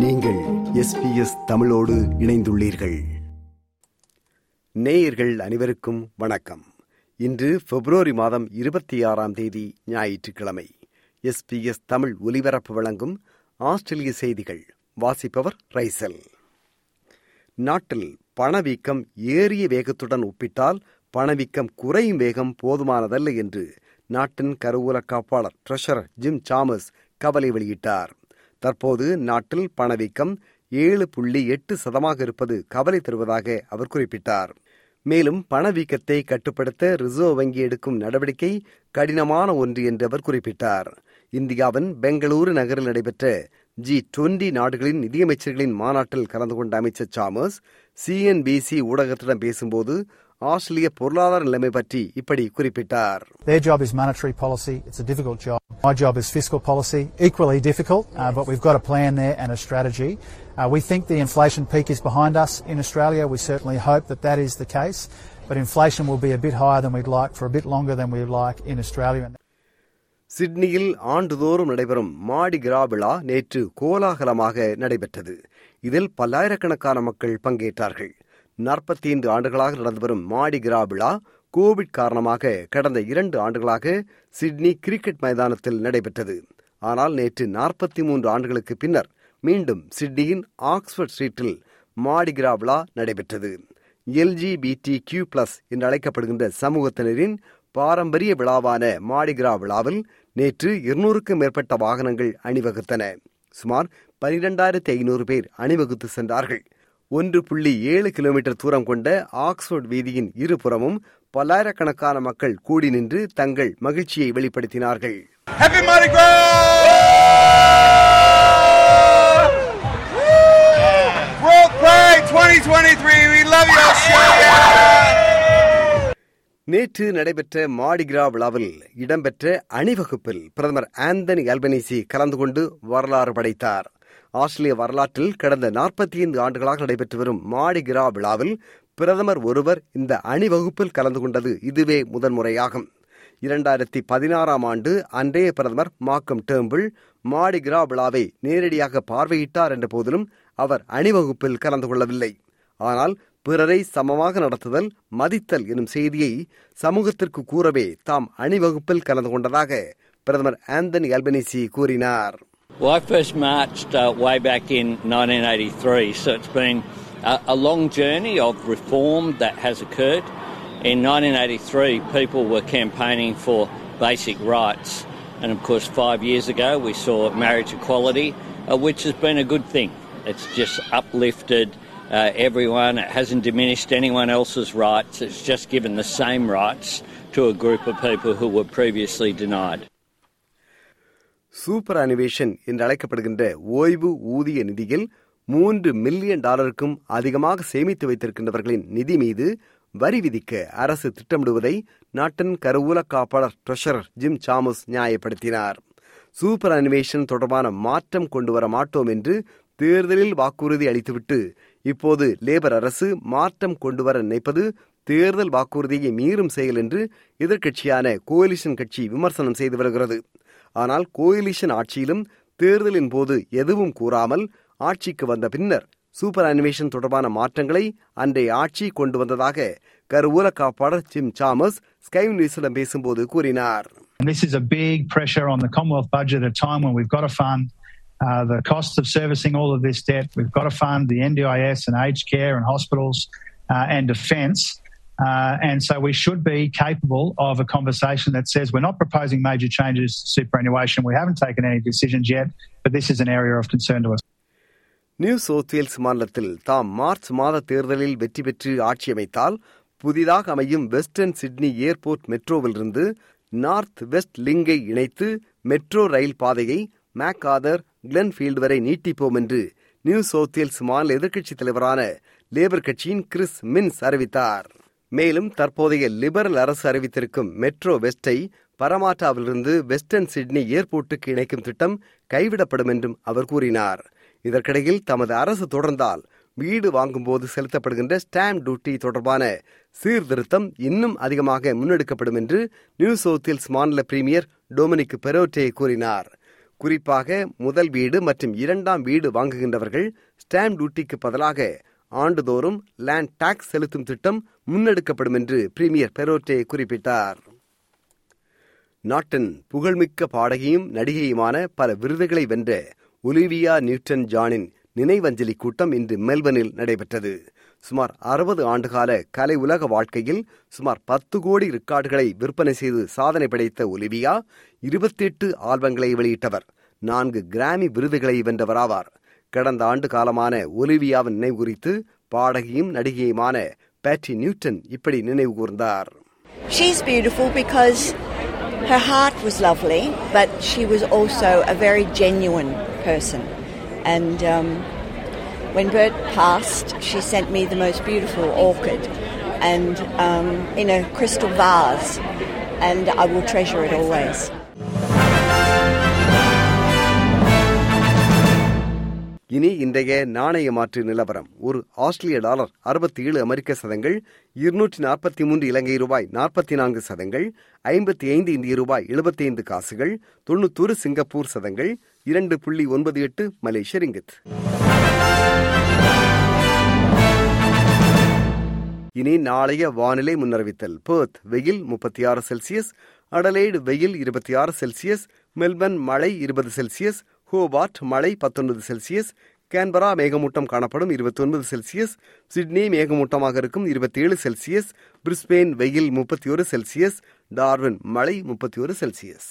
நீங்கள் எஸ்பிஎஸ் தமிழோடு இணைந்துள்ளீர்கள். நேயர்கள் அனைவருக்கும் வணக்கம். இன்று பிப்ரவரி மாதம் இருபத்தி ஆறாம் தேதி ஞாயிற்றுக்கிழமை. எஸ்பிஎஸ் தமிழ் ஒலிபரப்பு வழங்கும் ஆஸ்திரேலிய செய்திகள். வாசிப்பவர் ரைசல். நாட்டில் பணவீக்கம் ஏறிய வேகத்துடன் ஒப்பிட்டால் பணவீக்கம் குறையும் வேகம் போதுமானதல்ல என்று நாட்டின் கருவூல காப்பாளர் ட்ரெஷரர் ஜிம் சாமஸ் கவலை வெளியிட்டார். தற்போது நாட்டில் பணவீக்கம் ஏழு புள்ளி எட்டு சதமாக இருப்பது கவலை தருவதாக அவர் குறிப்பிட்டார். மேலும் பணவீக்கத்தை கட்டுப்படுத்த ரிசர்வ் வங்கி எடுக்கும் நடவடிக்கை கடினமான ஒன்று என்று அவர் குறிப்பிட்டார். இந்தியாவின் பெங்களூரு நகரில் நடைபெற்ற ஜி டுவெண்டி நாடுகளின் நிதியமைச்சர்களின் மாநாட்டில் கலந்து கொண்ட அமைச்சர் சாமர்ஸ் சிஎன்பிசி ஊடகத்திடம் பேசும்போது ஆஸ்திரேலிய பொருளாதார நிலைமை பற்றி இப்படி குறிப்பிட்டார் Their job is monetary policy. It's a difficult job. My job is fiscal policy, equally difficult, uh, but we've got a plan there and a strategy. Uh, we think the inflation peak is behind us in Australia. We certainly hope that that is the case, but inflation will be a bit higher than we'd like for a bit longer than we'd like in Australia. சிட்னியில் ஆண்டுதோறும் நடைபெறும் மாடி கிரா விழா நேற்று கோலாகலமாக நடைபெற்றது. இதில் பல்லாயிரக்கணக்கான மக்கள் பங்கேற்றார்கள். நாற்பத்தி ஐந்து ஆண்டுகளாக நடந்து வரும் மாடி கிரா விழா கோவிட் காரணமாக கடந்த இரண்டு ஆண்டுகளாக சிட்னி கிரிக்கெட் மைதானத்தில் நடைபெற்றது. ஆனால் நேற்று நாற்பத்தி மூன்று ஆண்டுகளுக்கு பின்னர் மீண்டும் சிட்னியின் ஆக்ஸ்போர்ட் ஸ்ட்ரீட்டில் மாடி கிரா விழா நடைபெற்றது. எல்ஜிபிடி கியூ பிளஸ் என்று அழைக்கப்படுகின்ற சமூகத்தினரின் பாரம்பரிய விழாவான மாடிகிரா விழாவில் நேற்று இருநூறுக்கும் மேற்பட்ட வாகனங்கள் அணிவகுத்தன. சுமார் பனிரெண்டாயிரத்தி ஐநூறு பேர் அணிவகுத்து சென்றார்கள். ஒன்று புள்ளி ஏழு கிலோமீட்டர் தூரம் கொண்ட ஆக்ஸ்போர்ட் வீதியின் இருபுறமும் பல்லாயிரக்கணக்கான மக்கள் கூடி நின்று தங்கள் மகிழ்ச்சியை வெளிப்படுத்தினார்கள். நேற்று நடைபெற்ற மாடிகிரா விழாவில் இடம்பெற்ற அணிவகுப்பில் பிரதமர் ஆந்தனி அல்பனீசி கலந்து கொண்டு வரலாறு படைத்தார். ஆஸ்திரேலிய வரலாற்றில் கடந்த நாற்பத்தி ஐந்து ஆண்டுகளாக நடைபெற்று வரும் மாடிகிரா விழாவில் பிரதமர் ஒருவர் இந்த அணிவகுப்பில் கலந்து கொண்டது இதுவே முதன்முறையாகும் இரண்டாயிரத்தி பதினாறாம் ஆண்டு அன்றைய பிரதமர் மாக்கம் டேம்பிள் மாடிகிரா விழாவை நேரடியாக பார்வையிட்டார் என்ற போதிலும் அவர் அணிவகுப்பில் கலந்து கொள்ளவில்லை. ஆனால் பிறரை சமமாக நடத்துதல் மதித்தல் எனும் செய்தியை சமூகத்திற்கு கூறவே தாம் அணிவகுப்பில் கலந்து கொண்டதாக பிரதமர் ஆந்தனி அல்பனிசி கூறினார் Well, I first marched uh, way back in 1983, so it's been a, a long journey of reform that has occurred. In 1983, people were campaigning for basic rights, and of course, five years ago, we saw marriage equality, uh, which has been a good thing. It's just uplifted uh, everyone, it hasn't diminished anyone else's rights, it's just given the same rights to a group of people who were previously denied. Superannuation என்று அழைக்கப்படுகின்ற ஓய்வு ஊதிய நிதியில் மூன்று million டாலருக்கும் அதிகமாக சேமித்து வைத்திருக்கின்றவர்களின் நிதி மீது வரி விதிக்க அரசு திட்டமிடுவதை நாட்டின் கருவூல காப்பாளர் ட்ரெஷரர் ஜிம் சாமஸ் நியாயப்படுத்தினார் சூப்பர் அனிவேஷன் தொடர்பான மாற்றம் கொண்டு வர மாட்டோம் என்று தேர்தலில் வாக்குறுதி அளித்துவிட்டு இப்போது லேபர் அரசு மாற்றம் கொண்டுவர நினைப்பது தேர்தல் வாக்குறுதியை மீறும் செயல் என்று எதிர்க்கட்சியான கோலிஷன் கட்சி விமர்சனம் செய்து வருகிறது. ஆனால் கோயிலிஷன் ஆட்சியிலும் தேர்தலின் போது எதுவும் கூறாமல் ஆட்சிக்கு வந்த பின்னர் சூப்பர் அனிமேஷன் தொடர்பான மாற்றங்களை அன்றைய ஆட்சி கொண்டு வந்ததாக கருவூல காப்பாளர் ஜிம் சாமஸ் ஸ்கை நியூஸிடம் பேசும்போது கூறினார். This is a big pressure on the Commonwealth budget at a time when we've got to fund uh, the costs of servicing all of this debt. We've got to fund the NDIS and aged care and hospitals uh, and defence. Uh, and so we should be capable of a conversation that says we're not proposing major changes to superannuation. We haven't taken any decisions yet, but this is an area of concern to us. New South Wales மாநிலத்தில் தாம் March மாத தேர்தலில் வெற்றி பெற்று ஆட்சி அமைத்தால் புதிதாக அமையும் வெஸ்டர்ன் சிட்னி ஏர்போர்ட் மெட்ரோவிலிருந்து நார்த் வெஸ்ட் லிங்கை இணைத்து மெட்ரோ ரயில் பாதையை மேக் ஆதர் கிளன்ஃபீல்டு வரை நீட்டிப்போம் என்று நியூ சவுத்வேல்ஸ் மாநில எதிர்க்கட்சித் தலைவரான லேபர் கட்சியின் கிறிஸ் மின்ஸ் அறிவித்தார். மேலும் தற்போதைய லிபரல் அரசு அறிவித்திருக்கும் மெட்ரோ வெஸ்டை பரமாட்டாவிலிருந்து வெஸ்டர்ன் சிட்னி ஏர்போர்ட்டுக்கு இணைக்கும் திட்டம் கைவிடப்படும் என்றும் அவர் கூறினார். இதற்கிடையில் தமது அரசு தொடர்ந்தால் வீடு வாங்கும்போது செலுத்தப்படுகின்ற ஸ்டாம்ப் டியூட்டி தொடர்பான சீர்திருத்தம் இன்னும் அதிகமாக முன்னெடுக்கப்படும் என்று நியூ சவுத் மாநில பிரீமியர் டொமினிக் பெரோட்டே கூறினார். குறிப்பாக முதல் வீடு மற்றும் இரண்டாம் வீடு வாங்குகின்றவர்கள் ஸ்டாம்ப் டியூட்டிக்கு பதிலாக ஆண்டுதோறும் லேண்ட் டாக்ஸ் செலுத்தும் திட்டம் முன்னெடுக்கப்படும் என்று பிரீமியர் பெரோட்டே குறிப்பிட்டார். நாட்டின் புகழ்மிக்க பாடகியும் நடிகையுமான பல விருதுகளை வென்ற ஒலிவியா நியூட்டன் ஜானின் நினைவஞ்சலி கூட்டம் இன்று மெல்பர்னில் நடைபெற்றது. சுமார் அறுபது ஆண்டுகால கலை உலக வாழ்க்கையில் சுமார் பத்து கோடி ரெக்கார்டுகளை விற்பனை செய்து சாதனை படைத்த ஒலிவியா இருபத்தி எட்டு ஆல்பங்களை வெளியிட்டவர். நான்கு கிராமி விருதுகளை வென்றவராவார். கடந்த ஆண்டு காலமான ஒலிவியாவின் நினைவு குறித்து பாடகியும் நடிகையுமான பேட்டி நியூட்டன் இப்படி நினைவு கூர்ந்தார். She's beautiful because her heart was lovely, but she was also a very genuine person. And um, when Bert passed, she sent me the most beautiful orchid and um, in a crystal vase, and I will treasure it always. இனி இன்றைய நாணய மாற்று நிலவரம் ஒரு ஆஸ்திரேலிய dollar அறுபத்தி ஏழு அமெரிக்க சதங்கள் இருநூற்றி நாற்பத்தி மூன்று இலங்கை ரூபாய் நாற்பத்தி நான்கு சதங்கள் ஐம்பத்தி ஐந்து இந்திய ரூபாய் எழுபத்தி ஐந்து காசுகள் தொண்ணூத்தொரு சிங்கப்பூர் சதங்கள் இரண்டு புள்ளி ஒன்பது எட்டு மலேசிய ரிங்கித் இனி நாளைய வானிலை முன்னறிவித்தல். பேர்த் வெயில் முப்பத்தி ஆறு செல்சியஸ் அடலைடு வெயில் இருபத்தி ஆறு செல்சியஸ் மெல்பர்ன் மழை இருபது செல்சியஸ் ஹோபார்ட் மழை பத்தொன்பது செல்சியஸ் கேன்பரா மேகமூட்டம் காணப்படும் இருபத்தி ஒன்பது செல்சியஸ் சிட்னி மேகமூட்டமாக இருக்கும் இருபத்தி ஏழு செல்சியஸ் பிரிஸ்பெயின் வெயில் முப்பத்தி ஒரு செல்சியஸ் டார்வின் மழை முப்பத்தி ஒரு செல்சியஸ்.